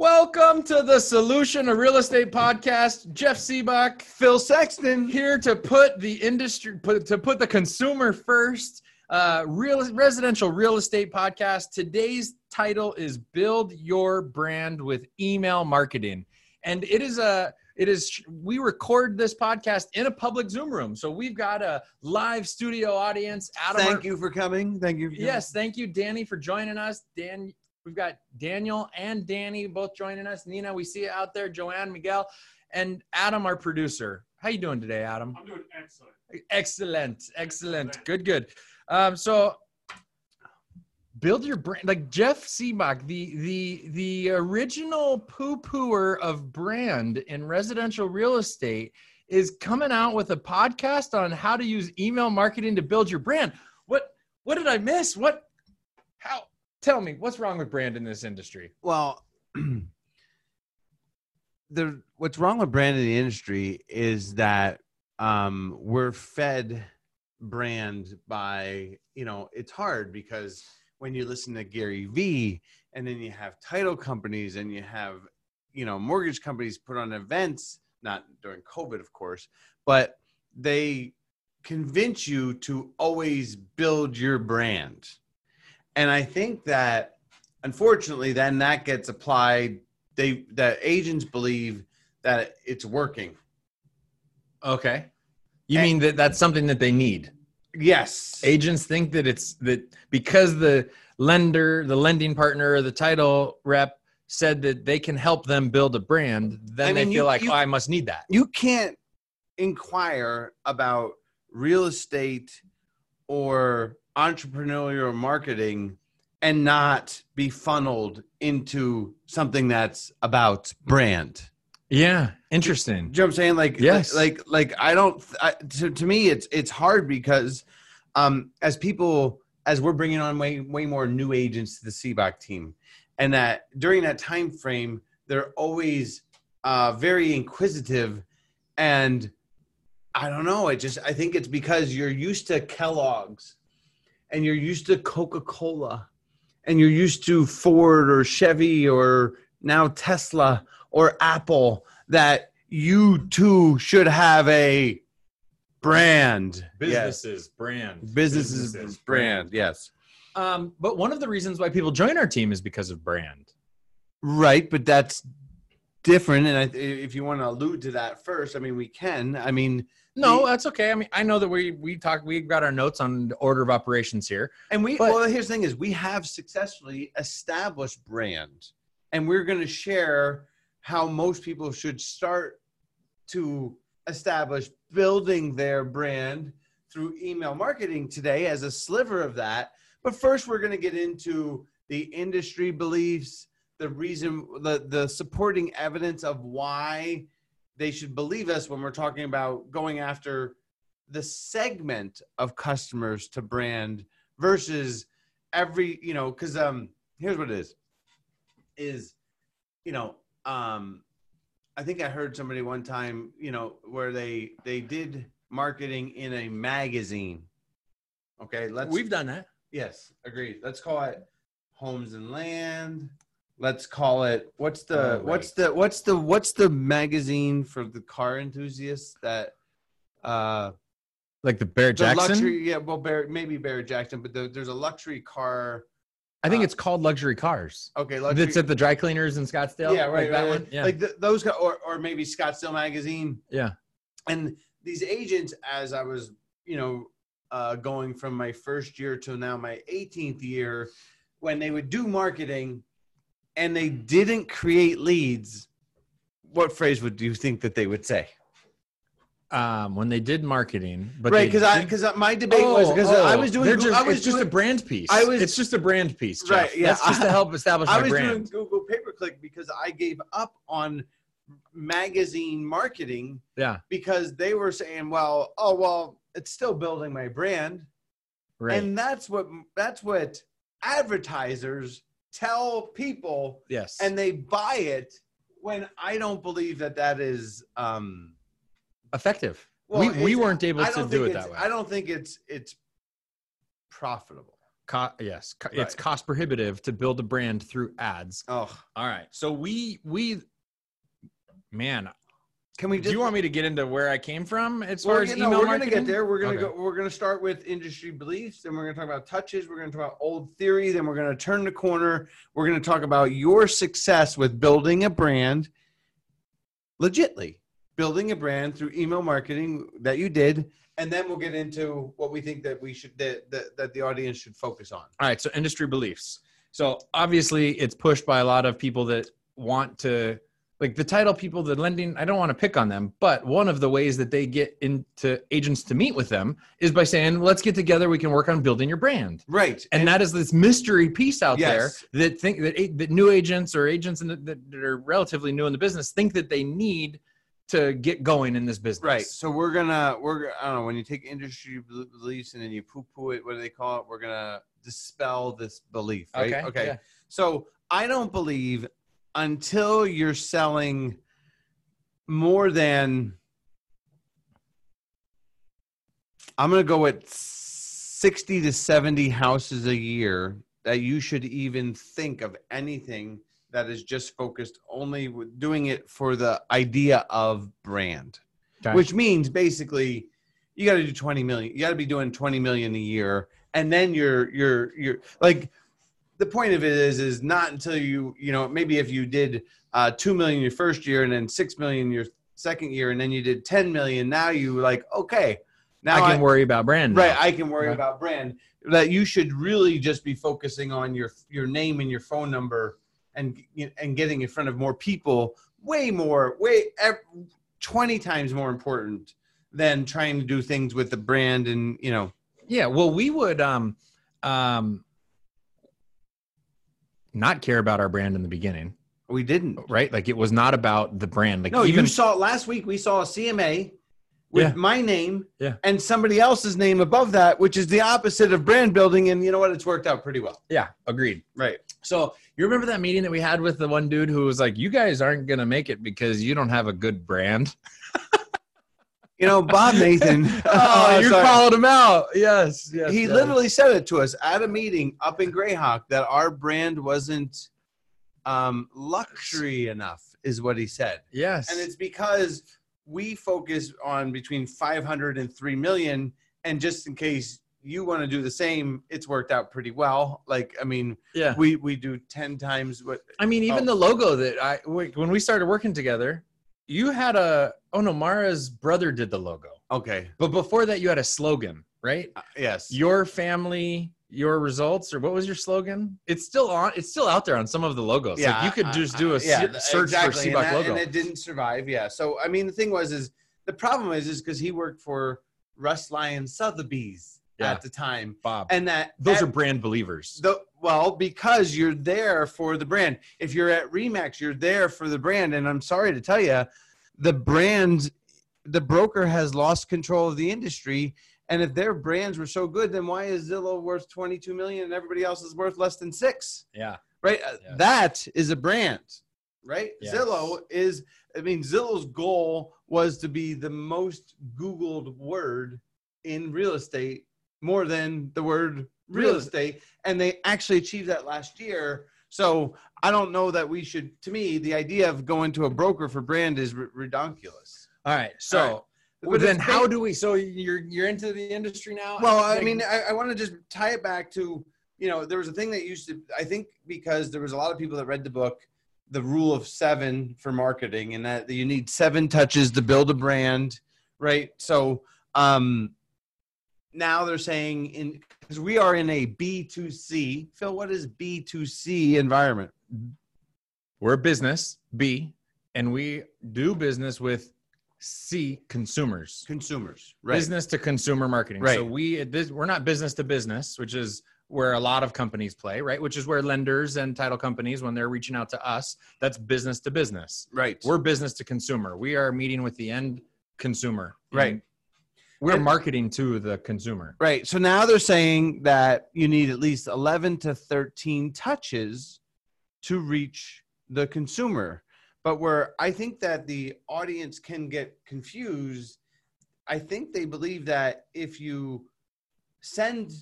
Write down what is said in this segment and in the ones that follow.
Welcome to the Solution of Real Estate podcast. Jeff Sibbach, Phil Sexton. here to put the industry, put, to put the consumer first. Uh, real residential real estate podcast. Today's title is "Build Your Brand with Email Marketing," and it is a it is we record this podcast in a public Zoom room, so we've got a live studio audience. Adam, Thank you for coming. Thank you. For Yes, thank you, Danny, for joining us. Dan, we've got Daniel and Danny both joining us. Nina, we see you out there. Joanne, Miguel, and Adam, our producer. How you doing today, Adam? I'm doing excellent. Excellent, excellent, Excellent. good, good. Um, so build your brand, like Jeff Sibbach, the the the original poo pooer of brand in residential real estate, is coming out with a podcast on how to use email marketing to build your brand. What what did I miss? What? Tell me what's wrong with brand in this industry? Well, the what's wrong with brand in the industry is that um, we're fed brand by you know it's hard because when you listen to Gary Vee and then you have title companies and you have you know mortgage companies put on events not during COVID of course but they convince you to always build your brand and I think that unfortunately then that gets applied. They that agents believe that it's working. Okay, you And- mean that that's something that they need? yes. Agents think that it's that because the lender the lending partner or the title rep said that they can help them build a brand then I they feel you- like you- oh, i must need that. you can't inquire about real estate or entrepreneurial marketing and not be funneled into something that's about brand yeah interesting Do you know what I'm saying? Like, Yes. like, like, I don't. I, to, to me, it's it's hard because, um, as people, as we're bringing on way way more new agents to the Sibbach team, and that during that time frame, they're always uh, very inquisitive, and I don't know. I just I think it's because you're used to Kellogg's, and you're used to Coca Cola, and you're used to Ford or Chevy or now Tesla or Apple that you too should have a brand. businesses brand Yes. Businesses, Businesses, brand. Yes. um but one of the reasons why people join our team is because of brand Right, but that's different. And I, if you want to allude to that first, I mean, we can. I mean, no that's okay i mean i know that we we talk we've got our notes on the order of operations here and we, But- well, here's the thing is we have successfully established brand and we're going to share how most people should start to establish building their brand through email marketing today as a sliver of that. But first, we're going to get into the industry beliefs, the reason, the, the supporting evidence of why they should believe us when we're talking about going after the segment of customers to brand versus every, you know, because um, here's what it is, is, you know, um, I think I heard somebody one time, you know, where they they did marketing in a magazine. Okay, let's we've done that yes, agreed. Let's call it Homes and Land. Let's call it what's the right. what's the what's the what's the magazine for the car enthusiasts that uh like the barrett the jackson? luxury yeah well Barrett, maybe Barrett Jackson but the, there's a luxury car i think uh, it's called luxury cars. okay luxury that's at the dry cleaners in scottsdale? Yeah like right, that right, one? yeah. Like th those guys, or or maybe Scottsdale magazine. Yeah. And these agents as i was you know uh, going from my first year to now my 18th year when they would do marketing and they didn't create leads what phrase would you think that they would say um, when they did marketing, but right because i because my debate was Oh, because oh, i was doing just, i was it's just a brand piece. I was- it's just a brand piece, Jeff. Right, yeah. That's just to help establish i was doing google pay per click because i gave up on magazine marketing Yeah, because they were saying well oh well it's still building my brand right. And that's what that's what advertisers tell people, yes, and they buy it. When I don't believe that that is. Um, effective. well, we we weren't able to do it that way. I don't think it's it's profitable. Co- yes, co- it's cost prohibitive to build a brand through ads. Oh, All right, so we we, man, can we do you want me to get into where I came from as far as email no, we're marketing? gonna get there. We're gonna Okay. go. We're gonna start with industry beliefs, then we're gonna talk about touches. We're gonna talk about old theory. Then we're gonna turn the corner. We're gonna talk about your success with building a brand, legitly building a brand through email marketing that you did, and then we'll get into what we think that we should that that, that the audience should focus on. All right, so industry beliefs. So obviously, it's pushed by a lot of people that want to, like the title people the lending. I don't want to pick on them, but one of the ways that they get into agents to meet with them is by saying, "Let's get together. We can work on building your brand." Right, And that is this mystery piece out Yes. there that think that that new agents or agents in the, that, that are relatively new in the business think that they need to get going in this business. Right. So we're gonna we're I don't know when you take industry bel- beliefs and then you poo poo it. What do they call it? We're gonna dispel this belief. Right. Okay. Okay. yeah. So I don't believe until you're selling more than I'm gonna go with sixty to seventy houses a year that you should even think of anything that is just focused only with doing it for the idea of brand Okay. which means basically you got to do 20 million you got to be doing 20 million a year and then you're you're you're like the point of it is is not until you you know maybe if you did uh 2 million your first year and then 6 million your second year and then you did 10 million now you like okay now I can worry about brand. now. right i can worry Right. about brand that you should really just be focusing on your your name and your phone number and and getting in front of more people way more way 20 times more important than trying to do things with the brand and you know Yeah, well, we would um um not care about our brand in the beginning, we didn't right? Like it was not about the brand. Like no even you saw last week we saw a cma with Yeah. my name Yeah. and somebody else's name above that which is the opposite of brand building and you know what it's worked out pretty well yeah, agreed. right So you remember that meeting that we had with the one dude who was like, "You guys aren't gonna make it because you don't have a good brand." you know bob nathan oh, you sorry. followed him out. Yes, yes. he yes. literally said it to us at a meeting up in Greyhawk that our brand wasn't um, luxury enough, is what he said. Yes. And it's because we focus on between 500 and 3 million. And just in case you want to do the same, it's worked out pretty well. Like, I mean, yeah. we, we do 10 times what. I mean, even Oh. the logo that I when we started working together, you had a oh no, Mara's brother did the logo, Okay. but before that, you had a slogan, right? Uh, yes. Your family, your results, or what was your slogan? It's still on. It's still out there on some of the logos. like you could I- just do a yeah, search exactly. for and, Sibbach that- logo. and it didn't survive. Yeah. So I mean, the thing was, is the problem is, is because he worked for Russ Lyon Sotheby's Yeah. at the time, Bob, and that those at are brand believers. the well because you're there for the brand. If you're at Remax, you're there for the brand. And I'm sorry to tell you, the brand, the broker has lost control of the industry. And if their brands were so good, then why is Zillow worth 22 million and everybody else is worth less than six? yeah, right? Uh. That is a brand, right? Yes. Zillow is, I mean, Zillow's goal was to be the most Googled word in real estate more than the word real estate. And they actually achieved that last year. So I don't know that we should, to me, the idea of going to a broker for brand is r- redonkulous. all right. So All right. well, then, how do we? So you're you're into the industry now? Well, I mean, I, I want to just tie it back to, you know, there was a thing that used to, I think because there was a lot of people that read the book, The Rule of Seven for Marketing, and that you need seven touches to build a brand, right? So um, now they're saying, in because we are in a B2C, Phil, what is B2C environment? we're a business B, and we do business with C consumers. Consumers, right? business to consumer marketing. Right. So we this, we're not business to business, which is where a lot of companies play, right? Which is where lenders and title companies, when they're reaching out to us, that's business to business. Right. We're business to consumer. We are meeting with the end consumer. Right. We're And- marketing to the consumer. Right. So now they're saying that you need at least 11 to 13 touches to reach the consumer. But where I think that the audience can get confused, I think they believe that if you send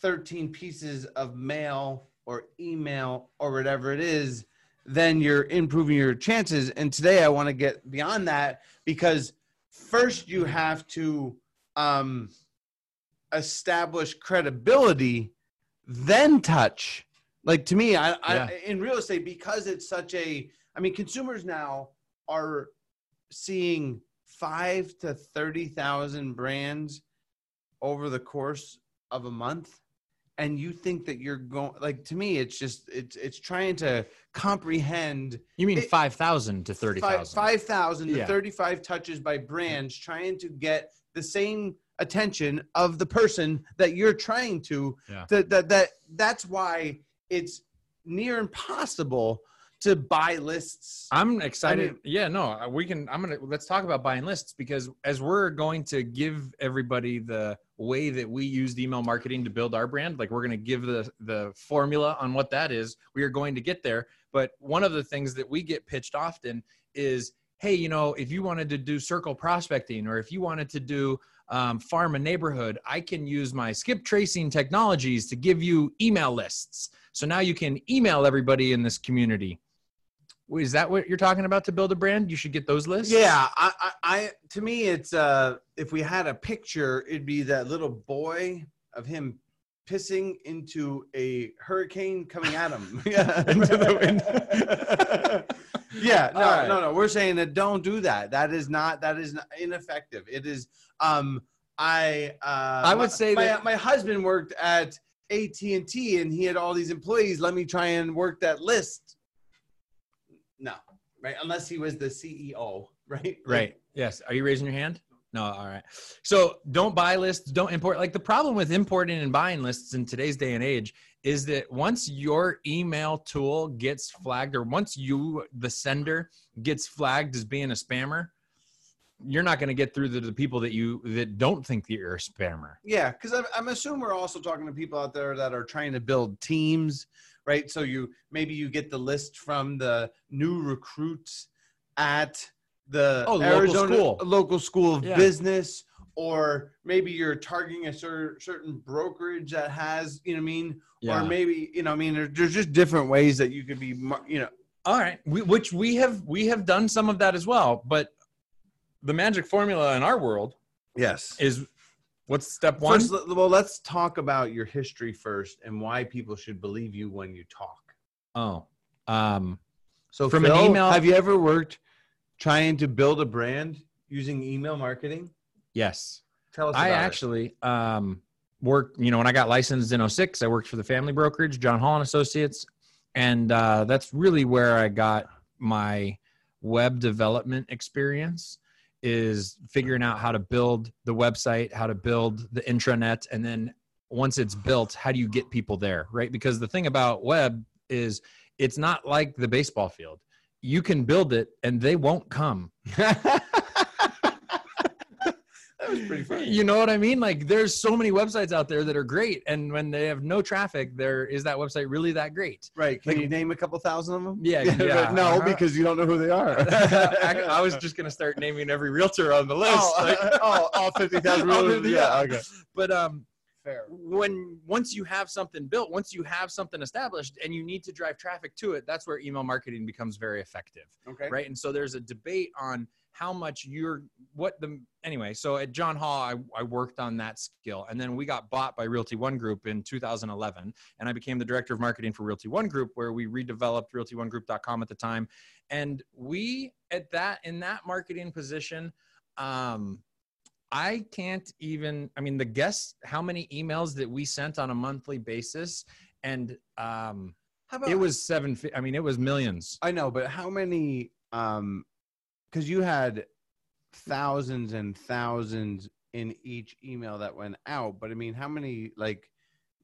13 pieces of mail or email or whatever it is, then you're improving your chances. And today I want to get beyond that because first you have to um, establish credibility, then touch. Like to me, I, Yeah. I in real estate because it's such a. I mean, consumers now are seeing five to thirty thousand brands over the course of a month and you think that you're going like to me it's just it's it's trying to comprehend You mean 5,000 to 30,000. five five thousand to Yeah. thirty five touches by brands trying to get the same attention of the person that you're trying to Yeah. that that that that's why it's near impossible to buy lists I'm excited. mean- yeah, no, uh, we can. I'm gonna let's talk about buying lists because as we're going to give everybody the way that we used email marketing to build our brand, like we're gonna give the the formula on what that is. We are going to get there. But one of the things that we get pitched often is, hey, you know, if you wanted to do circle prospecting or if you wanted to do um, farm a neighborhood, I can use my skip tracing technologies to give you email lists. So now you can email everybody in this community. Is that what you're talking about to build a brand? You should get those lists. Yeah, I, I, I to me, it's uh, if we had a picture, it'd be that little boy of him pissing into a hurricane coming at him. yeah, Into the yeah, no, right. no, no. We're saying that don't do that. That is not. That is not ineffective. It is. Um, I. Uh, I would my- say my, that- my husband worked at AT and T, and he had all these employees. Let me try and work that list. Right? Unless he was the CEO, right? Like, Right. Yes. Are you raising your hand? No. All right. So don't buy lists. Don't import. Like the problem with importing and buying lists in today's day and age is that once your email tool gets flagged, or once you, the sender, gets flagged as being a spammer, you're not going to get through to the people that you that don't think that you're a spammer. Yeah, because I'm, I'm assuming we're also talking to people out there that are trying to build teams, right? So you maybe you get the list from the new recruits at the Oh, the local Arizona school. local school of Yeah. business, or maybe you're targeting a cer- certain brokerage that has, you know, what I mean, or maybe you know, I mean, there, there's just different ways that you could be, you know, All right, we, which we have we have done some of that as well. But the magic formula in our world yes. is what's step one? First, well, let's talk about your history first and why people should believe you when you talk. oh, um, So From an email- have you ever worked trying to build a brand using email marketing? yes. Tell us. I about it. actually um, worked. You know, when I got licensed in 06, I worked for the family brokerage, John Hall and Associates, and uh, that's really where I got my web development experience. Is figuring out how to build the website, how to build the intranet, and then once it's built, how do you get people there, right? Because the thing about web is it's not like the baseball field. You can build it and they won't come. that was pretty funny. You know what I mean? Like there's so many websites out there that are great, and when they have no traffic, there is that website really that great? right? Can like- you name a couple thousand of them? Yeah, yeah. no, Uh-huh. because you don't know who they are. I, I was just gonna start naming every realtor on the list. Oh, like- oh, all fifty thousand. Realtors? Yeah, yeah. okay. but um, Fair. when once you have something built, once you have something established, and you need to drive traffic to it, that's where email marketing becomes very effective. Okay. right? And so there's a debate on how much you're what the anyway. So at John Hall, I, I worked on that skill, and then we got bought by Realty One Group in 2011, and I became the director of marketing for Realty One Group, where we redeveloped RealtyOneGroup.com at the time, and we at that in that marketing position. Um, I can't even, I mean, the guess how many emails that we sent on a monthly basis. And um, How about it was seven, I mean, it was millions. I know, but how many? Um, because you had thousands and thousands in each email that went out. But I mean, how many? Like,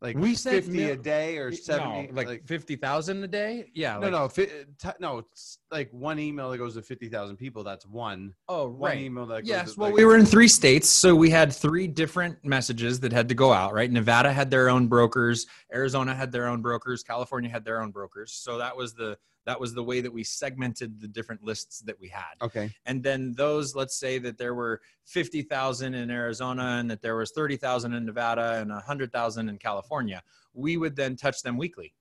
like We sent fifty a day or seventy? No, like, 50,000 a day. Yeah. no, like- no, fi- t- no. It's like one email that goes to fifty thousand people. That's one. Oh, One right. email that. Goes Yes. to, Well, like- we were in three states, so we had three different messages that had to go out. Right. Nevada had their own brokers. Arizona had their own brokers. California had their own brokers. So that was the That was the way that we segmented the different lists that we had. Okay. And then those, let's say that there were 50,000 in Arizona and that there was 30,000 in Nevada and 100,000 in California. We would then touch them weekly.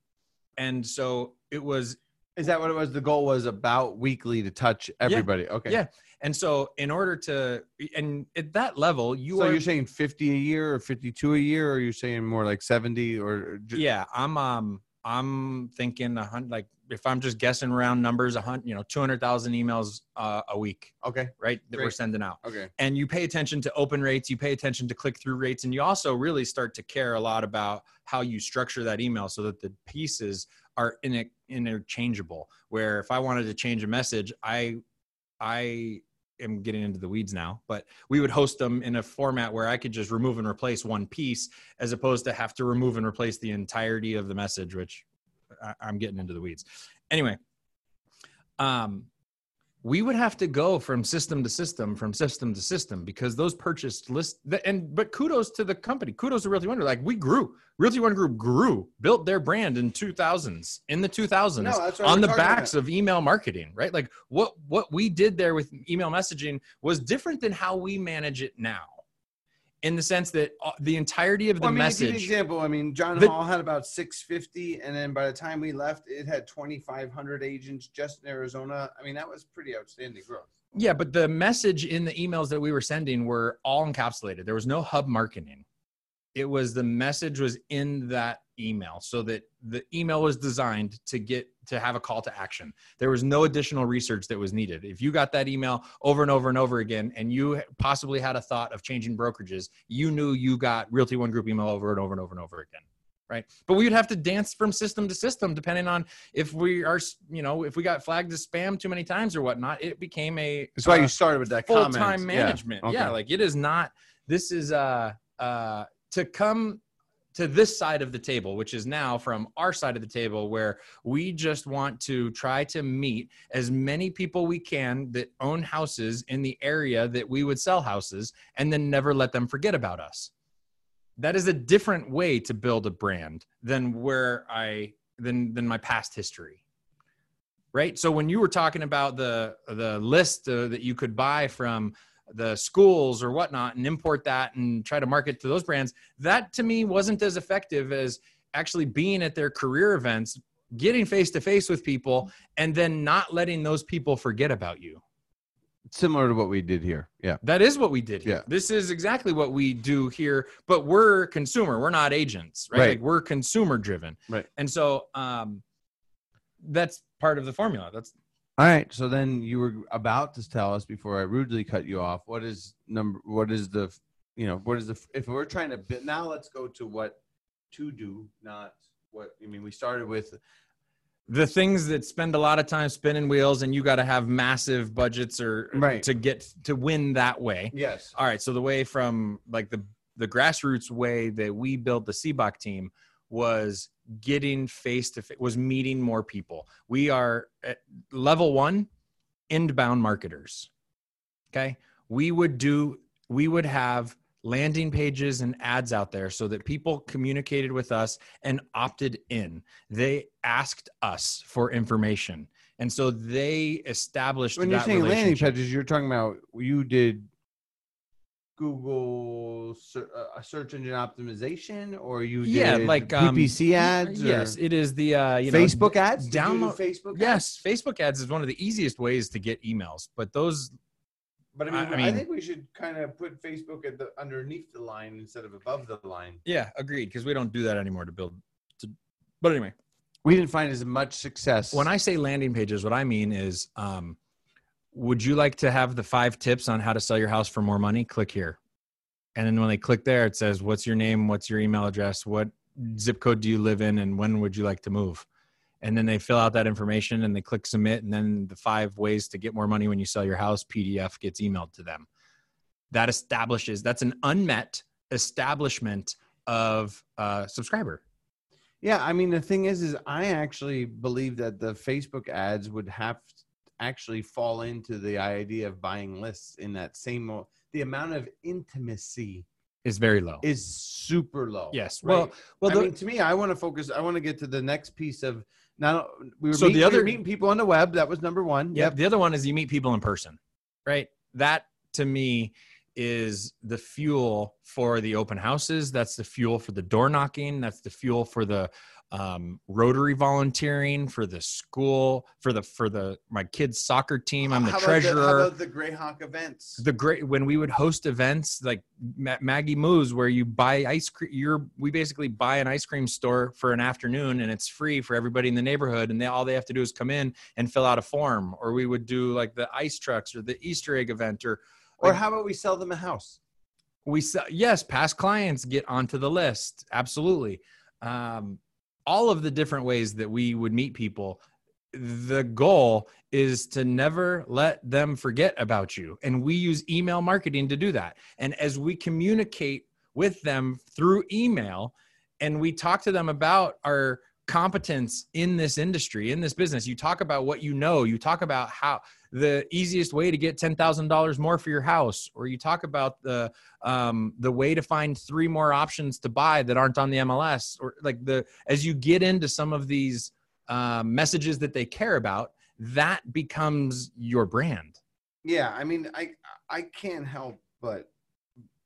And so it was Is that what it was? The goal was about weekly to touch everybody. Okay. Yeah. And so in order to and at that level you so are you're saying 50 a year or 52 a year, or you're saying more like 70 or ju- yeah, I'm um I'm thinking a hundred like if I'm just guessing around numbers, a hundred, you know, 200,000 emails uh, a week, Okay. right? That we're sending out. Okay. and you pay attention to open rates you pay attention to click through rates and you also really start to care a lot about how you structure that email so that the pieces are in interchangeable where if i wanted to change a message i i am getting into the weeds now but we would host them in a format where i could just remove and replace one piece as opposed to have to remove and replace the entirety of the message which I, i'm getting into the weeds. Anyway um we would have to go from system to system from system to system because those purchased list and but kudos to the company. Kudos to realty one like we grew. Realty one group grew built their brand in 2000s in the 2000s No, that's on the backs of email marketing right? Like what what we did there with email messaging was different than how we manage it now in the sense that uh, the entirety of the Well, I mean, you an example, I mean, John The- Hall had about 650, and then by the time we left, it had 2,500 agents just in Arizona. I mean, that was pretty outstanding growth. Yeah, but the message in the emails that we were sending were all encapsulated. There was no hub marketing. It was the message was in that email so that the email was designed to get to have a call to action. There was no additional research that was needed. If you got that email over and over and over again and you possibly had a thought of changing brokerages, you knew you got Realty One Group email over and over and over and over again. Right. But we would have to dance from system to system depending on if we are, you know, if we got flagged as spam too many times or whatnot. It became a That's why uh, you started with that full comment. time Yeah. management. Okay. Yeah, like it is not. This is uh uh to come to this side of the table, which is now from our side of the table, where we just want to try to meet as many people we can that own houses in the area that we would sell houses, and then never let them forget about us. That is a different way to build a brand than where I than than my past history right so when you were talking about the the list uh, that you could buy from the schools or whatnot and import that and try to market to those brands that to me wasn't as effective as actually being at their career events getting face to face with people and then not letting those people forget about you Similar to what we did here. Yeah. that is what we did here. Yeah. This is exactly what we do here, but we're consumer. We're not agents, right? Right. Like we're consumer driven. Right. And so um that's part of the formula. That's All right. So then you were about to tell us before I rudely cut you off. What is number? What is the? You know, what is the? If we're trying to now, let's go to what to do, not what. I mean, we started with the things that spend a lot of time spinning wheels and you got to have massive budgets or Right. to get to win that way. yes. All right, so the way from like the the grassroots way that we built the Sibbach team was getting face to face was meeting more people. We are at level 1 inbound marketers. Okay? We would do we would have landing pages and ads out there so that people communicated with us and opted in. They asked us for information. And so they established When you're that saying landing pages, you're talking about you did Google uh, search engine optimization, or you Yeah, like, um, PPC ads, or Yes, it is the uh, you know, Facebook ads. Did you do download- Facebook. ads? Yes, Facebook ads is one of the easiest ways to get emails, but those But I mean, I- I, I mean- think we should kind of put Facebook at the underneath the line instead of above the line. yeah, agreed because we don't do that anymore to build to But anyway, We didn't find as much success. when I say landing pages, what I mean is um would you like to have the five tips on how to sell your house for more money? Click here. And then when they click there, it says, What's your name? What's your email address? What zip code do you live in? And when would you like to move? And then they fill out that information and they click submit. And then the five ways to get more money when you sell your house PDF gets emailed to them. That establishes, that's an unmet establishment of a subscriber. yeah, I mean, the thing is, is I actually believe that the Facebook ads would have actually fall into the idea of buying lists in that same. mo- The amount of intimacy Is very low. is super low. yes. right? Well, well, I the, mean, to me, I want to focus. I want to get to the next piece of Now we were So meeting, the we were other- meeting people on the web. That was number one. Yep. The other one is you meet people in person, right? That to me is the fuel for the open houses. That's the fuel for the door knocking. That's the fuel for the um, Rotary volunteering for the school for the for the my kids soccer team. I'm the How about treasurer. how about the Greyhawk events? the great when we would host events like Ma- Maggie Moo's where you buy ice cream you're we basically buy an ice cream store for an afternoon and it's free for everybody in the neighborhood and they all they have to do is come in and fill out a form or we would do like the ice trucks or the Easter egg event or or like- how about we sell them a house? we sell yes past clients get onto the list absolutely um, all of the different ways that we would meet people the goal is to never let them forget about you. And we use email marketing to do that. And as we communicate with them through email and we talk to them about our competence in this industry in this business. You talk about what you know. You talk about how the easiest way to get $10,000 more for your house or you talk about the um, the way to find three more options to buy that aren't on the MLS or like the as you get into some of these um, messages that they care about that becomes your brand. Yeah, I mean, I I can't help but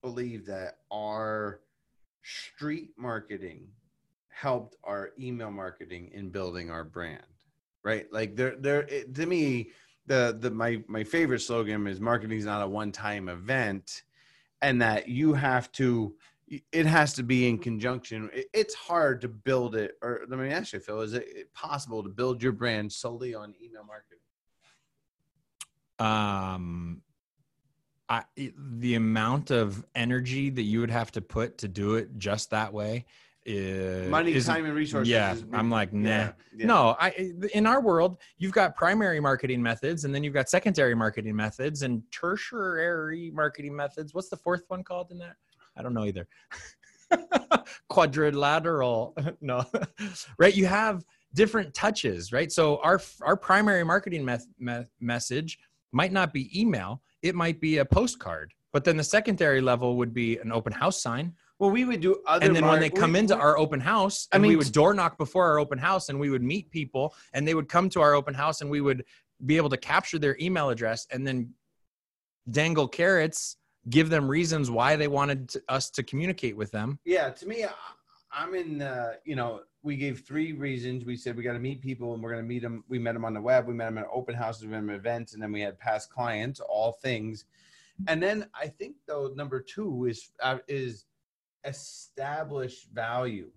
believe that our street marketing helped our email marketing in building our brand, right? Like there, there to me, the the my my favorite slogan is marketing is not a one time event, and that you have to. It has to be in conjunction. It- It's hard to build it, or let me ask you, Phil: Is it possible to build your brand solely on email marketing? um I, the amount of energy that you would have to put to do it just that way Uh, is Money, time, and resources. yeah, I'm like, nah. yeah, yeah. No, I in our world, you've got primary marketing methods and then you've got secondary marketing methods and tertiary marketing methods. What's the fourth one called in that? I don't know either. Quadrilateral. no. right, you have different touches, right? So our our primary marketing meth- me- message might not be email, it might be a postcard. But then the secondary level would be an open house sign Well, we would do other. and then when they come we- into our open house I and we would door knock before our open house and we would meet people and they would come to our open house and we would be able to capture their email address and then dangle carrots give them reasons why they wanted to, us to communicate with them yeah, to me, I'm in. Uh, you know, we gave three reasons. We said we got to meet people, and we're going to meet them. We met them on the web. We met them at open houses. We met them at events, and then we had past clients. All things, and then I think though number two is uh, is establish value.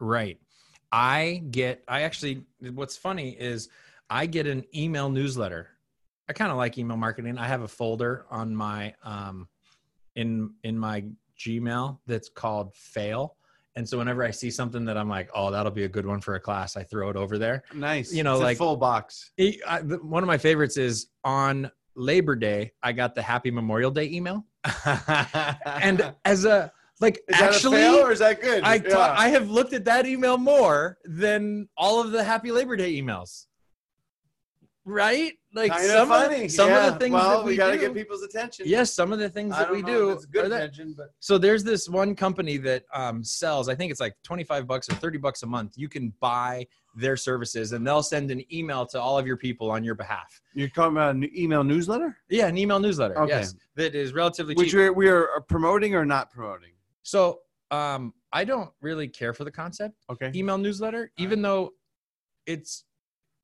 right i get i actually what's funny is i get an email newsletter i kind of like email marketing i have a folder on my um in in my gmail that's called fail and so whenever i see something that i'm like oh that'll be a good one for a class i throw it over there Nice. You know, It's a like- full box. E- I- the- one of my favorites is on labor day i got the happy memorial day email and as a like is that actually a fail or is that good? I Yeah. ta- I have looked at that email more than all of the Happy Labor Day emails. Right? Like Kinda some funny. of some yeah. of the things well, that we, we got to get people's attention. yes, some of the things that we do. good that- attention, but so there's this one company that um, sells. I think it's like 25 bucks or 30 bucks a month. You can buy their services, and they'll send an email to all of your people on your behalf. you're talking about an email newsletter, Yeah, an email newsletter. Okay. Yes, that is relatively which cheap. we're, we are promoting or not promoting. So um, I don't really care for the concept. Okay. email newsletter, even though it's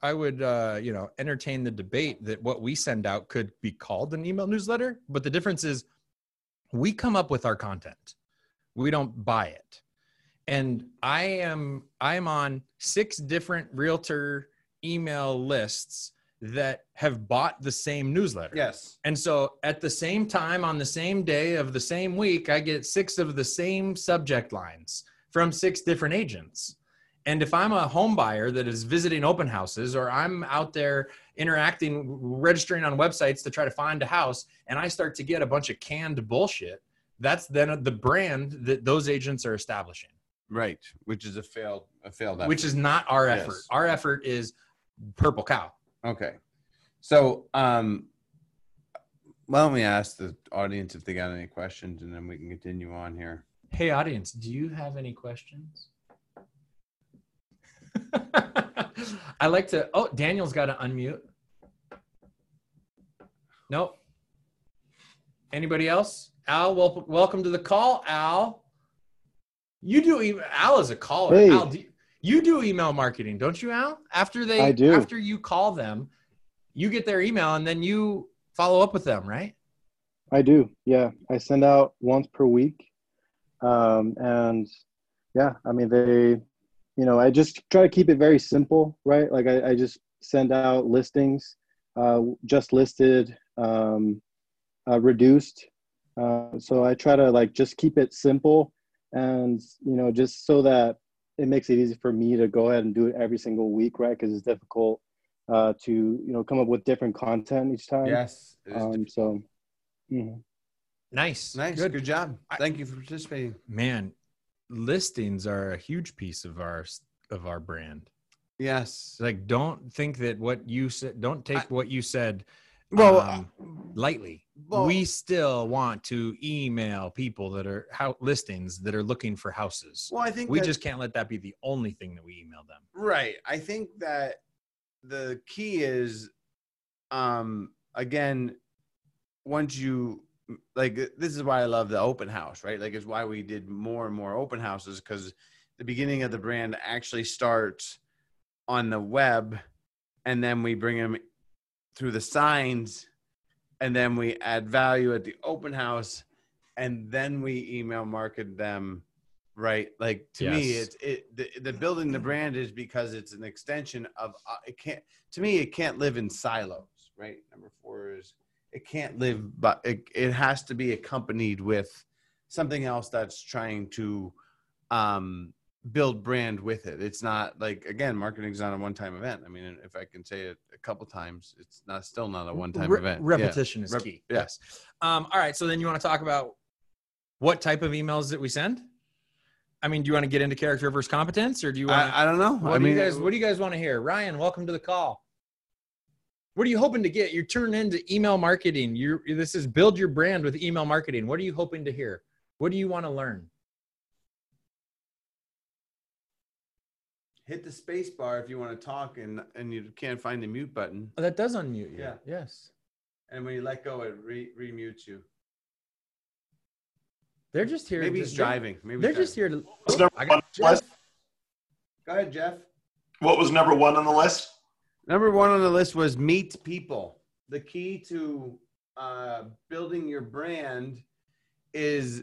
I would uh, you know entertain the debate that what we send out could be called an email newsletter, but the difference is we come up with our content. We don't buy it. And I am I am on six different realtor email lists that have bought the same newsletter. Yes. And so at the same time, on the same day of the same week, I get six of the same subject lines from six different agents. And if I'm a home buyer that is visiting open houses or I'm out there interacting, registering on websites to try to find a house, and I start to get a bunch of canned bullshit, that's then the brand that those agents are establishing, Right. Which is a failed a failed effort. which is not our Yes. effort. Our effort is purple cow. okay. So um why don't we ask the audience if they got any questions and then we can continue on here. Hey, audience, do you have any questions? I like to. Oh, Daniel's got to unmute. Nope. Anybody else? Al, wel- welcome to the call, Al. You do email. Al is a caller. Hey. Al, do you, you do email marketing, don't you, Al? After they, I do. After you call them, you get their email and then you follow up with them, right? I do. Yeah, I send out once per week, um, and yeah, I mean they, you know, I just try to keep it very simple, right? Like I, I just send out listings, uh, just listed, um, uh, reduced. Uh, so I try to like just keep it simple, and you know, just so that it makes it easy for me to go ahead and do it every single week, right? Because it's difficult uh, to you know come up with different content each time. Yes. Um, so. mhm. Nice. nice. Good. Good, job. I- Thank you for participating. Man, listings are a huge piece of our of our brand. Yes. like don't think that what you said don't take I- what you said Well, um, lightly well- we still want to email people that are how listings that are looking for houses Well, I think we that- just can't let that be the only thing that we email them Right. I think that the key is um again once you like this is why I love the open house, right? Like it's why we did more and more open houses cuz the beginning of the brand actually starts on the web and then we bring them through the signs and then we add value at the open house and then we email market them right? Like to me it's it the, the building the brand is because it's an extension of uh, it can't to me it can't live in silos right? Number four is it can't live but it, it has to be accompanied with something else that's trying to um build brand with it it's not like again marketing is not a one-time event i mean if i can say it a couple times it's not still not a one-time Re- event Yeah. repetition is Rep- key yeah. yes um, all right so then you want to talk about what type of emails that we send i mean do you want to get into character versus competence or do you want to I, I don't know What i do mean you guys what do you guys want to hear? Ryan, welcome to the call. What are you hoping to get? You're turning into email marketing. You this is build your brand with email marketing. What are you hoping to hear? What do you want to learn? Hit the space bar if you want to talk and and you can't find the mute button Oh, that does unmute you. Yeah. Yes. and when you let go it re- remutes you They're just here. maybe to- he's driving maybe They're, he's they're just driving. here to Oh, I got on the list? go ahead jeff What was number one on the list? Number one on the list was meet people. The key to uh, building your brand is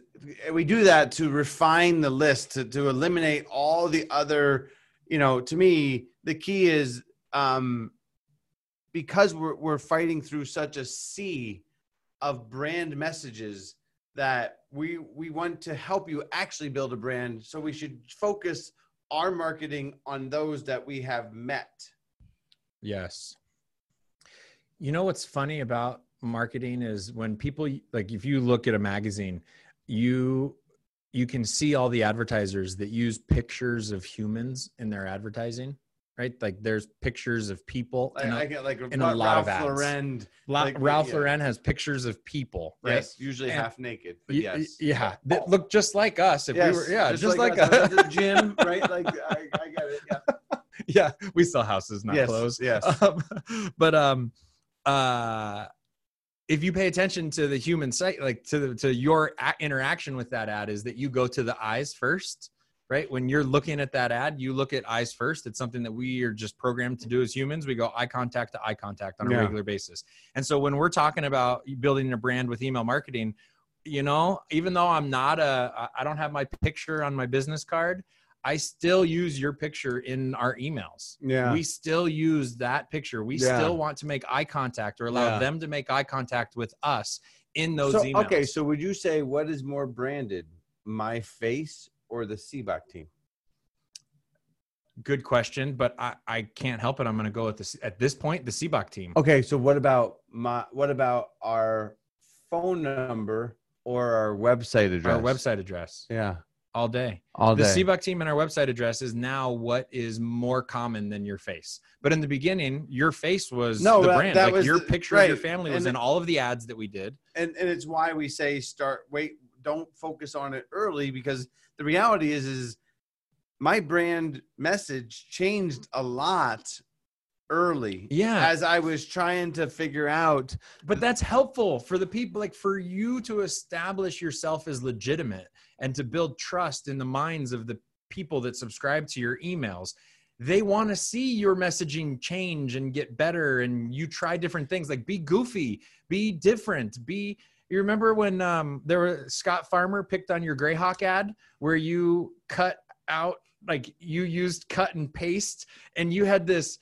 we do that to refine the list, to, to eliminate all the other, you know, to me, the key is um, because we're, we're fighting through such a sea of brand messages that we we want to help you actually build a brand so we should focus our marketing on those that we have met Yes. You know what's funny about marketing is when people like if you look at a magazine, you you can see all the advertisers that use pictures of humans in their advertising, right? Like there's pictures of people. Like, in a- I get like in a lot of ads. Lauren, La- like, Ralph yeah. Lauren has pictures of people, right? yes, usually And- half naked, but Y- yes, Yeah, that look just like us. If yes, we were, yeah, just, like, us. us. The gym, right? Like I, I get it. Yeah. yeah, we sell houses, not yes, clothes. Yes. um, but um uh if you pay attention to the human site like to the to your interaction with that ad is that you go to the eyes first right? When you're looking at that ad you look at eyes first. It's something that we are just programmed to do as humans. We go eye contact to eye contact on a Yeah. regular basis. And so when we're talking about building a brand with email marketing you know even though i'm not a, I don't have my picture on my business card i still use your picture in our emails Yeah. we still use that picture. We Yeah. still want to make eye contact or allow Yeah. them to make eye contact with us in those so, emails. okay, so would you say what is more branded, my face or the Sibbach team? Good question, but I, I can't help it. I'm going to go with this at this point, the Sibbach team. Okay, so what about my what about our phone number or our website address? Our website address Yeah. All day. All day. The day. Sibbach team and our website address is now what is more common than your face. But in the beginning, your face was No, the that- brand. that like was your the- picture of your family was And- in all of the ads that we did. and and it's why we say start wait don't focus on it early because the reality is is my brand message changed a lot early Yeah. as I was trying to figure out but that's helpful for the people like for you to establish yourself as legitimate and to build trust in the minds of the people that subscribe to your emails they want to see your messaging change and get better and you try different things like be goofy be different be you remember when um, there was scott farmer picked on your greyhawk ad where you cut out like you used cut and paste and you had this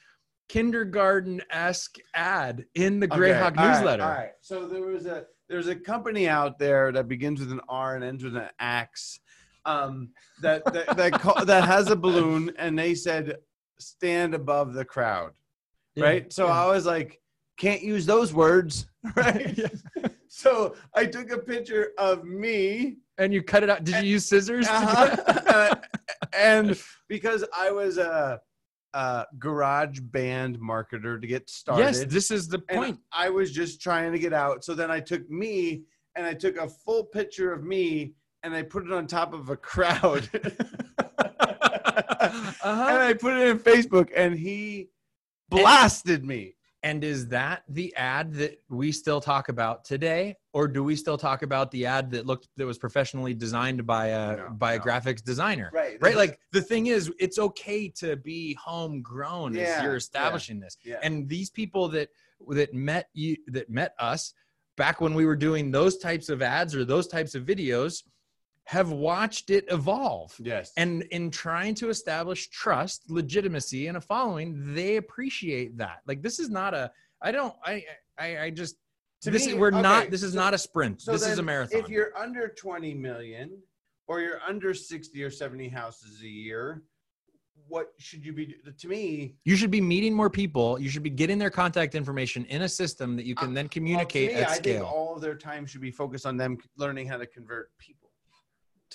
kindergarten-esque ad in the Okay, greyhawk right, newsletter all right. So there was a there's a company out there that begins with an R and ends with an axe. Um, that that that, call, that has a balloon, and they said stand above the crowd, right? So I was like, can't use those words, right? So I took a picture of me, and you cut it out. Did you use scissors? uh-huh, and because I was a, a garage band marketer to get started, yes, this is the and point. I was just trying to get out. So then I took me and I took a full picture of me and I put it on top of a crowd. Uh-huh. And I put it in Facebook and he blasted me. And is that the ad that we still talk about today, or do we still talk about the ad that looked that was professionally designed by a No, by a graphics designer? Right. Right, like the thing is, it's okay to be homegrown as you're yeah, establishing this. yeah. And these people that that met you that met us back when we were doing those types of ads or those types of videos have watched it evolve. yes. And in trying to establish trust, legitimacy, and a following, they appreciate that. Like this is not a. I don't. I. I. I just. To this me- is, we're not. This is so- not a sprint. so this is a marathon. If you're under 20 million or you're under 60 or 70 houses a year, what should you be to me? you should be meeting more people. You should be getting their contact information in a system that you can uh, then Well, to communicate me, at I think scale. all of their time should be focused on them learning how to convert people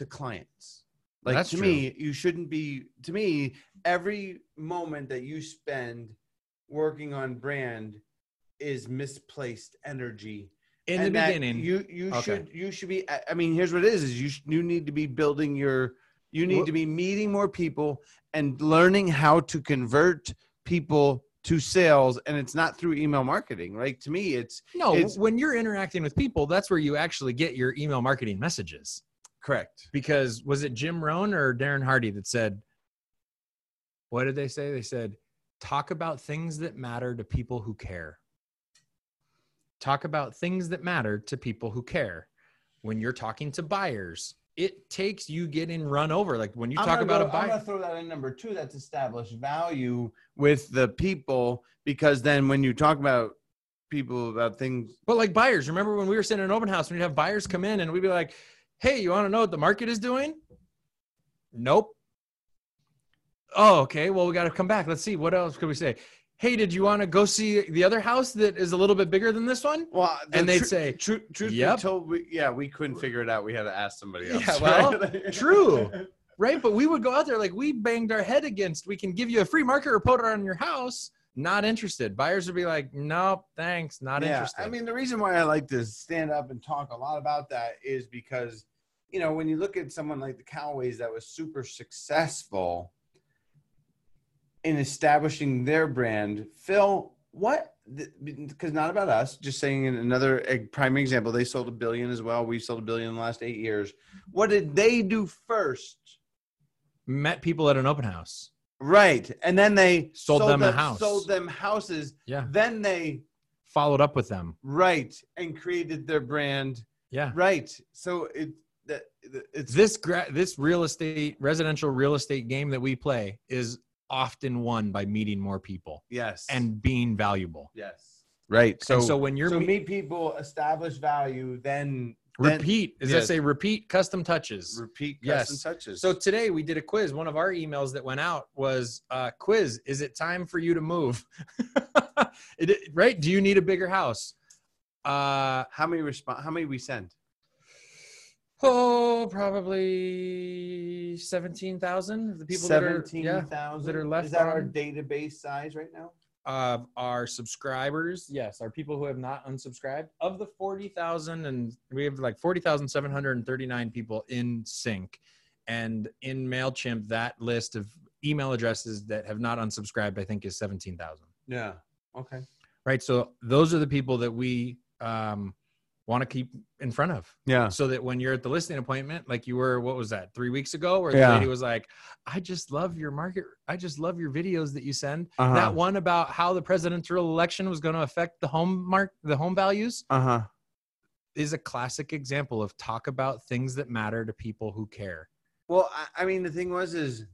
to clients. Like That's to me, you shouldn't be. To me, every moment that you spend working on brand is misplaced energy. in the And that beginning, you you Okay. should you should be. I- mean, here's what it is: is you sh- you need to be building your. You need to be meeting more people and learning how to convert people to sales and it's not through email marketing right to me it's no. it's- when you're interacting with people, that's where you actually get your email marketing messages. Correct because was it Jim Rohn or Darren Hardy that said, what did they say? They said, talk about things that matter to people who care. Talk about things that matter to people who care. When you're talking to buyers, it takes you getting run over. Like when you I'm talk about go- a I'm gonna throw that in number two. That's established value with the people because then when you talk about people about things, but like buyers, remember when we were sitting in an open house, we'd have buyers come in and we'd be like, hey, you want to know what the market is doing? Nope. Oh, okay. Well, we got to come back. Let's see. What else could we say? Hey, did you want to go see the other house that is a little bit bigger than this one? well, the And they'd tru- say, tru- truth "Yep." be told, we, yeah, we couldn't figure it out. We had to ask somebody else. Yeah, well, right? true. Right. But we would go out there like we banged our head against, we can give you a free market report on your house. Not interested. Buyers would be like, nope, thanks. Not yeah, interested. I mean, the reason why I like to stand up and talk a lot about that is because, you know, when you look at someone like the Callaways that was super successful in establishing their brand, Phil, what? Because not about us, just saying another prime example, they sold a billion as well. We've sold a billion in the last eight years. What did they do first? met people at an open house. Right, and then they Sold them a house. Sold them houses. Yeah. Then they Followed up with them. right and created their brand Yeah. right so it that it's This gra- this real estate, residential real estate game that we play is often won by meeting more people yes and being valuable. yes right So, so so when you're so me- meet people establish value then then repeat, does yes. that say repeat custom touches? repeat Yes. custom touches So today we did a quiz. One of our emails that went out was uh, quiz. Is it time for you to move? it, right? Do you need a bigger house? Uh, how many respond how many we send oh, probably seventeen thousand. The people that are yeah 17,000 that are left is that our database size right now of our subscribers. Yes, our people who have not unsubscribed. Of the forty thousand, and we have like forty thousand seven hundred and thirty nine people in sync. and in Mailchimp, that list of email addresses that have not unsubscribed, I think, is seventeen thousand. Yeah. Okay. Right. So those are the people that we um, want to keep in front of Yeah. so that when you're at the listing appointment, like you were, what was that, three weeks ago, where the Yeah. lady was like, I just love your market. I just love your videos that you send. Uh-huh. That one about how the presidential election was going to affect the home mark, the home values Uh huh. is a classic example of talk about things that matter to people who care. Well, I, I mean, the thing was, is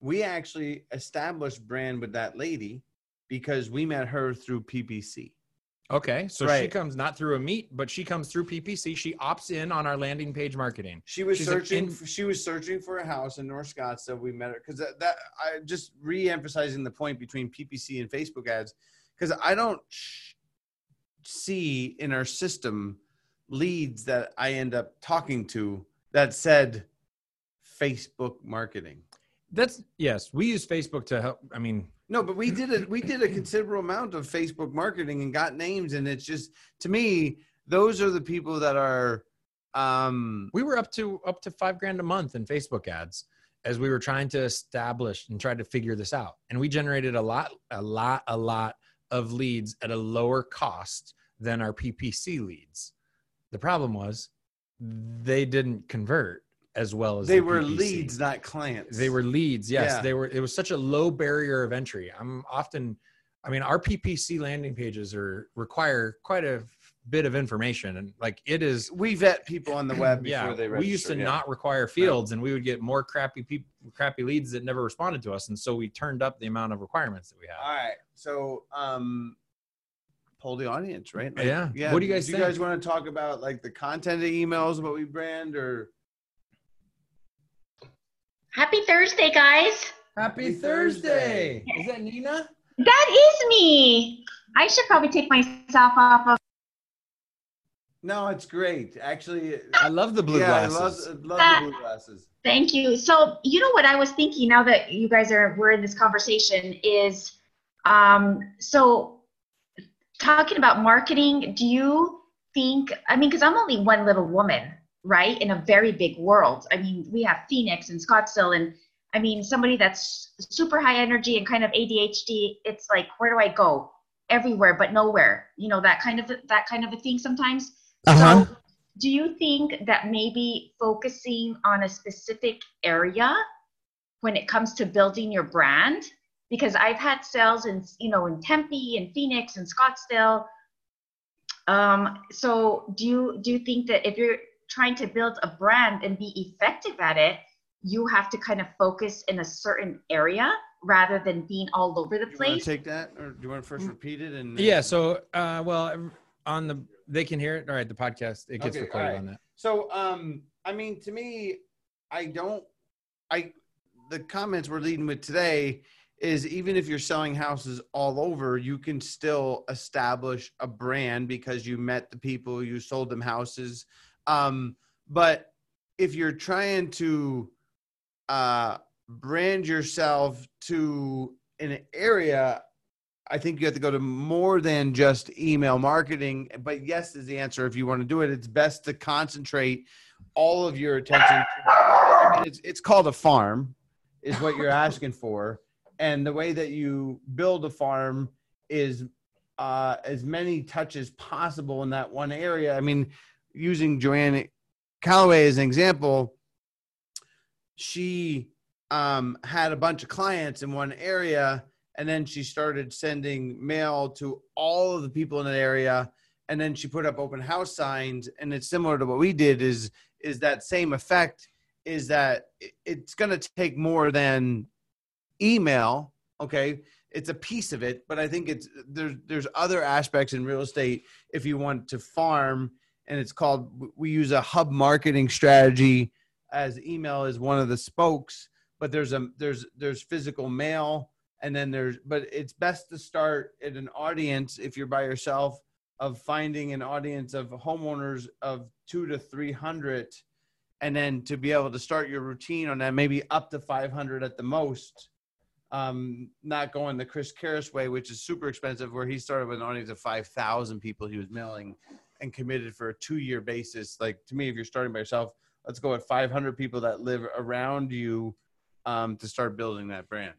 we actually established brand with that lady because we met her through PPC. Okay. So she comes not through a meet, but she comes through PPC. She opts in on our landing page marketing. She was She's searching. in- she was searching for a house in North Scottsdale. We met her because that, that I just re-emphasizing the point between PPC and Facebook ads because I don't sh- see in our system leads that I end up talking to that said Facebook marketing. That's yes. We use Facebook to help. I mean, No, but we did it. We did a considerable amount of Facebook marketing and got names, and it's just to me, those are the people that are. Um, we were up to up to five grand a month in Facebook ads as we were trying to establish and try to figure this out. And we generated a lot, a lot, a lot of leads at a lower cost than our PPC leads. The problem was they didn't convert as well as they the were PPC. leads, not clients. They were leads. Yes, Yeah. they were. It was such a low barrier of entry. I'm often, I mean, our PPC landing pages are require quite a bit of information, and like it is. We vet people on the web before Yeah, they register. we used to yeah. not require fields, and we would get more crappy people, crappy leads that never responded to us, and so we turned up the amount of requirements that we had. All right, so um, poll the audience, right? Yeah. yeah. What do you guys Do you guys want to talk about like the content of emails, what we brand, or Happy Thursday, guys. Happy Happy Thursday. Is that Nina? That is me. I should probably take myself off of. no? It's great, actually. I love the blue yeah, glasses. I love, love Ah. the blue glasses. Thank you. So, you know what I was thinking now that you guys are we're in this conversation is um so talking about marketing, do you think I mean cuz I'm only one little woman, right? In a very big world. I mean, we have Phoenix and Scottsdale and I mean somebody that's super high energy and kind of ADHD, it's like where do I go? Everywhere but nowhere. You know, that kind of that kind of a thing sometimes. Uh-huh. So, do you think that maybe focusing on a specific area when it comes to building your brand? Because I've had sales in, you know, in Tempe and Phoenix and Scottsdale. Um, so do you do you think that if you're trying to build a brand and be effective at it, you have to kind of focus in a certain area rather than being all over the place? to take that, or do you want to first repeat it? And Yeah. So, uh, well, on the they can hear it. All right, the podcast it gets Okay, recorded all right. on that. So, um, I mean, to me, I don't, I, the comments we're leading with today is even if you're selling houses all over, you can still establish a brand because you met the people, you sold them houses. Um, but if you're trying to, uh, brand yourself to an area, I think you have to go to more than just email marketing. But yes, is the answer. If you want to do it, it's best to concentrate all of your attention. I mean, it's, it's called a farm, is what you're asking for. And the way that you build a farm is uh, as many touches possible in that one area. I mean, using Joanne Calloway as an example, she um, had a bunch of clients in one area and then she started sending mail to all of the people in that area and then she put up open house signs and it's similar to what we did is is that same effect is that it's going to take more than email okay? It's a piece of it but i think it's there's there's other aspects in real estate if you want to farm and it's called we use a hub marketing strategy as email is one of the spokes but there's a there's there's physical mail and then there's but it's best to start at an audience if you're by yourself of finding an audience of homeowners of two to three hundred and then to be able to start your routine on that maybe up to 500 at the most. Um not going the chris Karras way which is super expensive where he started with an audience of 5000 people he was mailing and committed for a two year basis like to me if you're starting by yourself let's go at 500 people that live around you um, to start building that brand.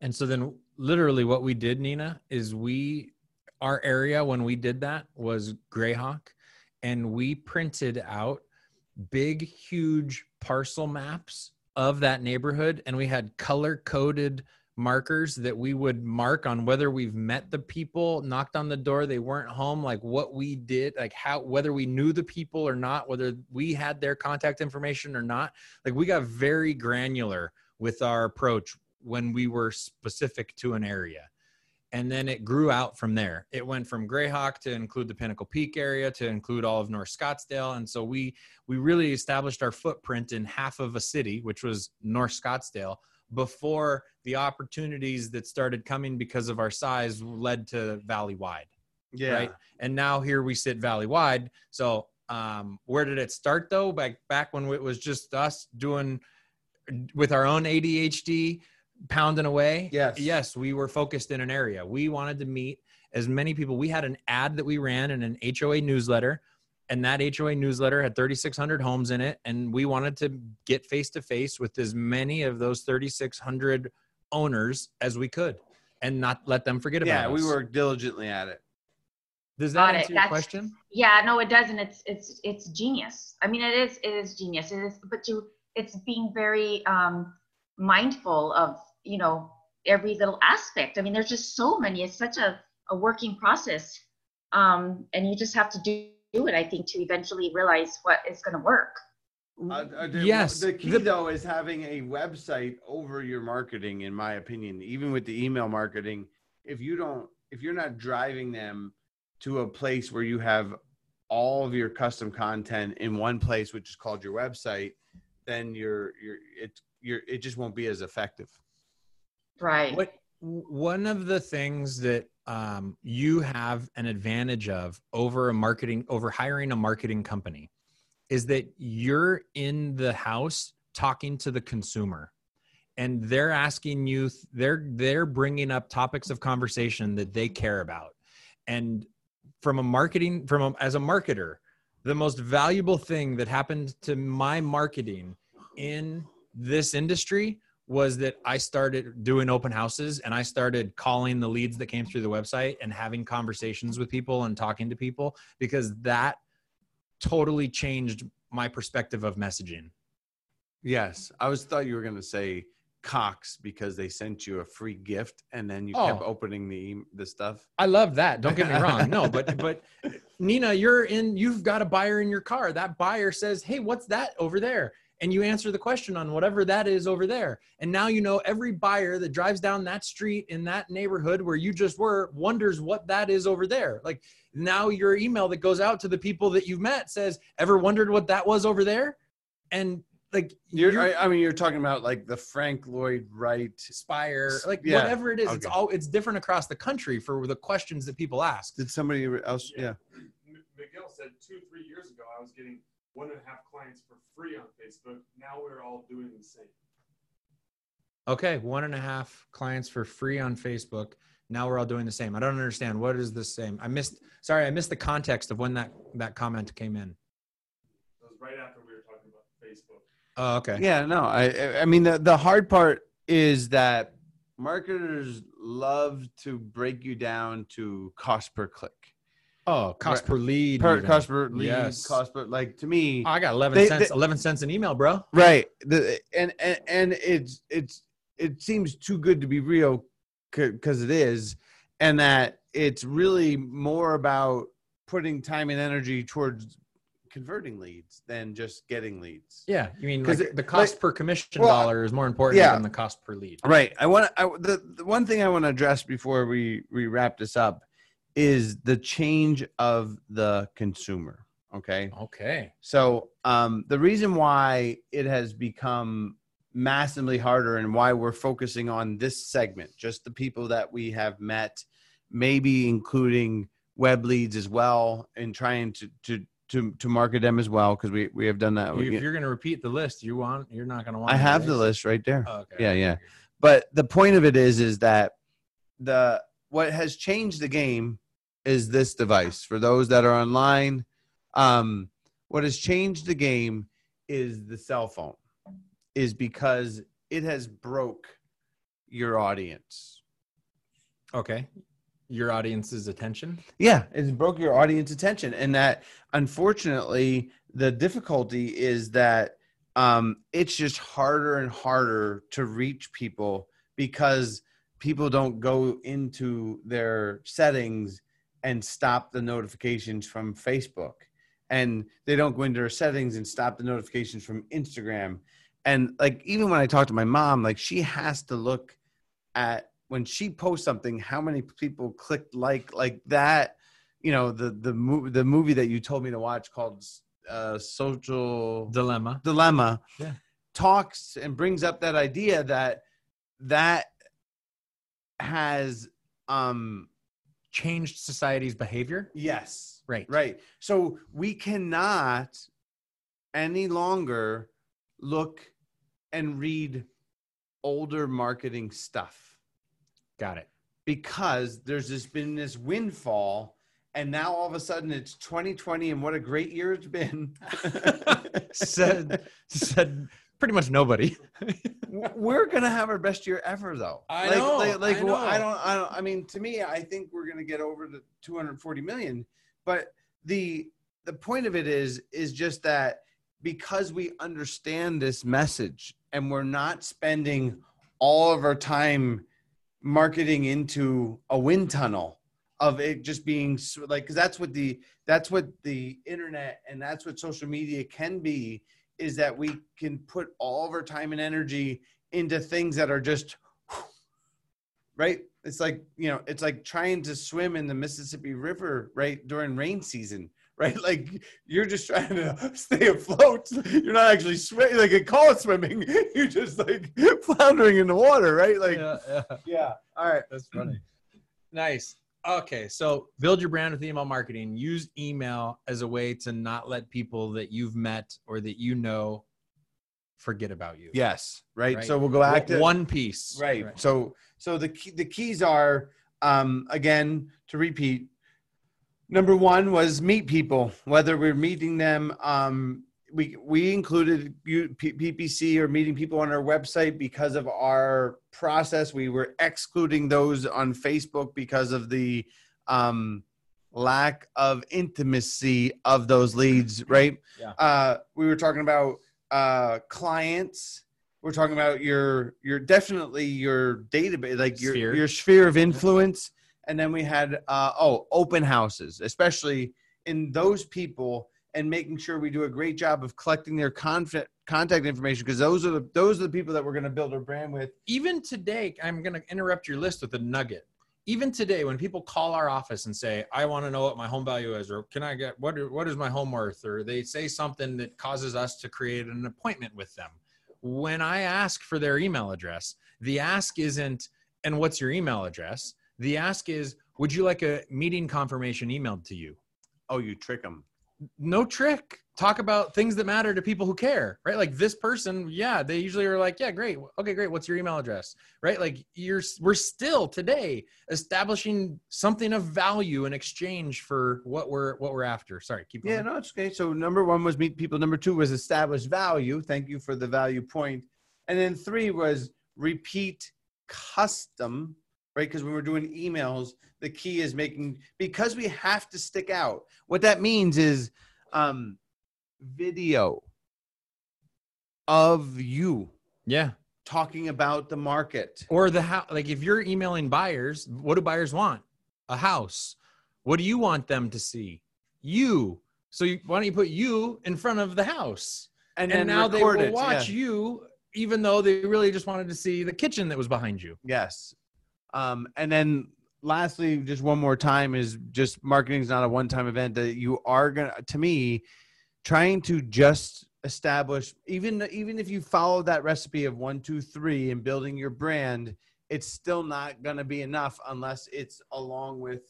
And so then literally what we did, Nina, is we our area when we did that was Grayhawk and we printed out big huge parcel maps of that neighborhood and we had color coded markers that we would mark on whether we've met the people knocked on the door they weren't home like what we did like how whether we knew the people or not whether we had their contact information or not. Like we got very granular with our approach when we were specific to an area. And then it grew out from there. It went from grayhawk to include the pinnacle peak area to include all of north scottsdale. And so we we really established our footprint in half of a city which was north scottsdale before the opportunities that started coming because of our size led to valley wide Yeah. right? And now here we sit valley wide. So um where did it start though? Back back when it was just us doing with our own adhd pounding away? Yes. yes we were focused in an area. We wanted to meet as many people. We had an ad that we ran in an hoa newsletter and that hoa newsletter had 3600 homes in it and we wanted to get face to face with as many of those 3600 owners as we could and not let them forget about us. Yeah, we worked diligently at it. does that Got it. answer your That's- question Yeah, no, it doesn't. It's it's it's genius. I mean, it is it is genius. It is, but you it's being very um, mindful of you know every little aspect. I mean, there's just so many. It's such a a working process, um, and you just have to do, do it. I think to eventually realize what is going to work. Uh, uh, the- yes The key the- though is having a website over your marketing, in my opinion. Even with the email marketing, if you don't, if you're not driving them to a place where you have all of your custom content in one place, which is called your website, then you're you're it you're it just won't be as effective. Right. What one of the things that um, you have an advantage of over a marketing over hiring a marketing company is that you're in the house talking to the consumer and they're asking you they're they're bringing up topics of conversation that they care about. And from a marketing from a, as a marketer the most valuable thing that happened to my marketing in this industry was that I started doing open houses and I started calling the leads that came through the website and having conversations with people and talking to people because that totally changed my perspective of messaging. Yes, I was thought you were going to say Cox because they sent you a free gift and then you kept Oh. opening the the stuff. I love that. Don't get me wrong. No, but but Nina, you're in you've got a buyer in your car. That buyer says, "Hey, what's that over there?" And you answer the question on whatever that is over there. And now you know every buyer that drives down that street in that neighborhood where you just were wonders what that is over there. Like now your email that goes out to the people that you've met says, "Ever wondered what that was over there?" And like You're, you're- I, I mean, you're talking about like the Frank Lloyd Wright. Spire, like Yeah, whatever it is, it's all it's different across the country for the questions that people ask. Did somebody else? Yeah. M- Miguel said two, three years ago, I was getting one and a half clients for free on Facebook. Now we're all doing the same. Okay, one and a half clients for free on Facebook. Now we're all doing the same. I don't understand. What is the same? I missed. Sorry, I missed the context of when that that comment came in. It was right after we were talking about Facebook. Oh, okay. Yeah. No. I. I mean, the the hard part is that marketers love to break you down to cost per click, Oh, cost Right. per lead. per even. cost per lead, Yes. cost per like to me. Oh, I got eleven They- cents. they- eleven cents an email, bro. right the and and and it's it's it seems too good to be real because it is and that it's really more about putting time and energy towards converting leads than just getting leads Yeah, you mean 'Cause like it- the cost like- per commission well, dollar is more important yeah. than the cost per lead. right i want to the, the one thing i want to address before we we wrap this up is the change of the consumer okay Okay. So um, the reason why it has become massively harder and why we're focusing on this segment, just the people that we have met, maybe including web leads as well, and trying to to to, to market them as well because we we have done that. if you're going to repeat the list, you want you're not going to want. I have the list right there. Oh, okay. Yeah, yeah. But the point of it is, is that the what has changed the game is this device for those that are online. Um, what has changed the game is the cell phone, is because it has broke your audience. Okay. Your audience's attention. Yeah, it's broke your audience attention, and that unfortunately the difficulty is that um, it's just harder and harder to reach people because people don't go into their settings and stop the notifications from Facebook, and they don't go into their settings and stop the notifications from Instagram, and like even when I talk to my mom, like she has to look at when she posts something, how many people clicked like like that. You know the the movie the movie that you told me to watch called uh, Social Dilemma. Dilemma Yeah. talks and brings up that idea that that has um Changed society's behavior. yes Right. right so we cannot any longer look and read older marketing stuff Got it. because there's this been this windfall and now all of a sudden it's 2020 and what a great year it's been Said said pretty much nobody. we're gonna have our best year ever though I like, know, like, like I well, I don't i don't i mean to me i think we're gonna get over the 240 million but the the point of it is is just that because we understand this message and we're not spending all of our time marketing into a wind tunnel of it just being like because that's what the that's what the internet and that's what social media can be is that we can put all of our time and energy into things that are just right? It's like you know it's like trying to swim in the mississippi river right during rain season right? Like you're just trying to stay afloat. You're not actually swimming like a call it swimming. You're just like floundering in the water right? Like yeah, yeah, yeah. all right. That's funny. Nice. Okay, so build your brand with email marketing. Use email as a way to not let people that you've met or that you know forget about you. yes right, Right. so we'll go back to one piece. right. So so the key, the keys are um, again to repeat. Number one was meet people, whether we're meeting them. Um, we we included PPC or meeting people on our website because of our process. We were excluding those on Facebook because of the um, lack of intimacy of those leads. Right. Yeah. Uh, we were talking about uh, clients we're talking about your your definitely your database like your Sphere. your sphere of influence and then we had uh oh open houses especially in those people and making sure we do a great job of collecting their conf- contact information because those are the those are the people that we're going to build our brand with Even today, I'm going to interrupt your list with a nugget. Even today, when people call our office and say, "I want to know what my home value is," or "Can I get what? What is my home worth?" or they say something that causes us to create an appointment with them. When I ask for their email address, the ask isn't, "And what's your email address?" The ask is, "Would you like a meeting confirmation emailed to you?" oh you trick them no trick. Talk about things that matter to people who care, right? Like this person, yeah, they usually are like, yeah, great, okay, great. What's your email address, right? Like you're, we're still today establishing something of value in exchange for what we're what we're after. Sorry, keep going. yeah no it's okay so number one was meet people number two was establish value thank you for the value point and then three was repeat custom right because when we're doing emails the key is making because we have to stick out what that means is um video of you yeah. talking about the market Or the house, like if you're emailing buyers, what do buyers want? A house. What do you want them to see? You. So you, why don't you put you in front of the house? and, and, now they will it, watch yeah. you even though they really just wanted to see the kitchen that was behind you Yes. Um, and then lastly, just one more time is just marketing is not a one time event that you are going to, to me, trying to just establish, even, even if you follow that recipe of one, two, three and building your brand, it's still not going to be enough unless it's along with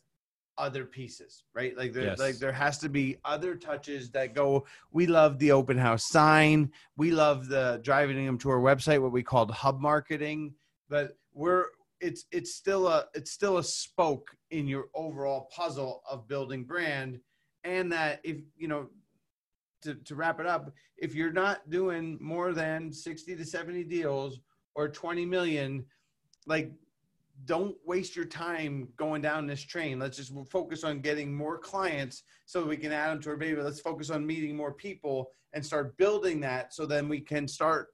other pieces, right? Like there, Yes. like there has to be other touches that go. We love the open house sign. We love the driving them to our website, what we called hub marketing. But we're it's it's still a it's still a spoke in your overall puzzle of building brand, and that if you know to, to wrap it up, if you're not doing more than 60 to 70 deals or 20 million, like don't waste your time going down this train. Let's just focus on getting more clients so we can add them to our baby. Let's focus on meeting more people and start building that so then we can start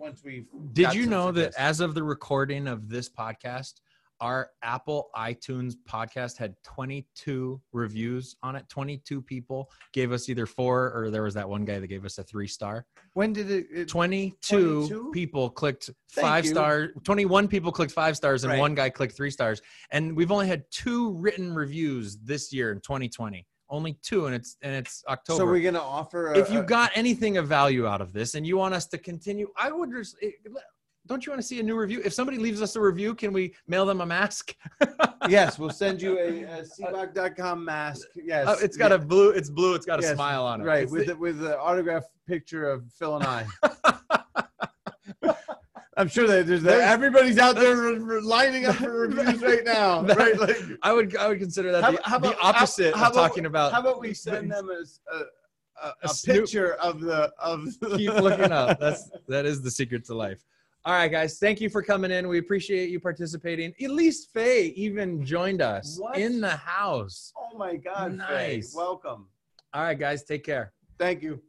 once we've Did you know that as of the recording of this podcast, our Apple iTunes podcast had 22 reviews on it. 22 people gave us either four or there was that one guy that gave us a three star. when did it, it 22, 22? people clicked Thank five you. star 21 people clicked five stars and Right. one guy clicked three stars and we've only had two written reviews this year in 2020 only two and it's and it's october. so we're gonna offer a, if you got anything of value out of this and you want us to continue i would just eh, don't you want to see a new review? If somebody leaves us a review can we mail them a mask? Yes, we'll send you a, a sibbach.com mask. Yes, Oh, it's got yeah, a blue it's blue it's got a Yes, smile on it. Right It's with the- the, with the autograph picture of Phil and I. I'm sure that there's There's- everybody's out there re- re- lining up for reviews right now, That- right? Like, i would i would consider that How- the, how about- how- opposite how of about- talking about how about we send them as a, a, A a picture of the of the keep looking up. That's that is the secret to life. All right, guys. Thank you for coming in. We appreciate you participating. Elise Faye even joined us What? in the house. Oh my God! Faye, Nice. welcome. All right, guys. Take care. Thank you.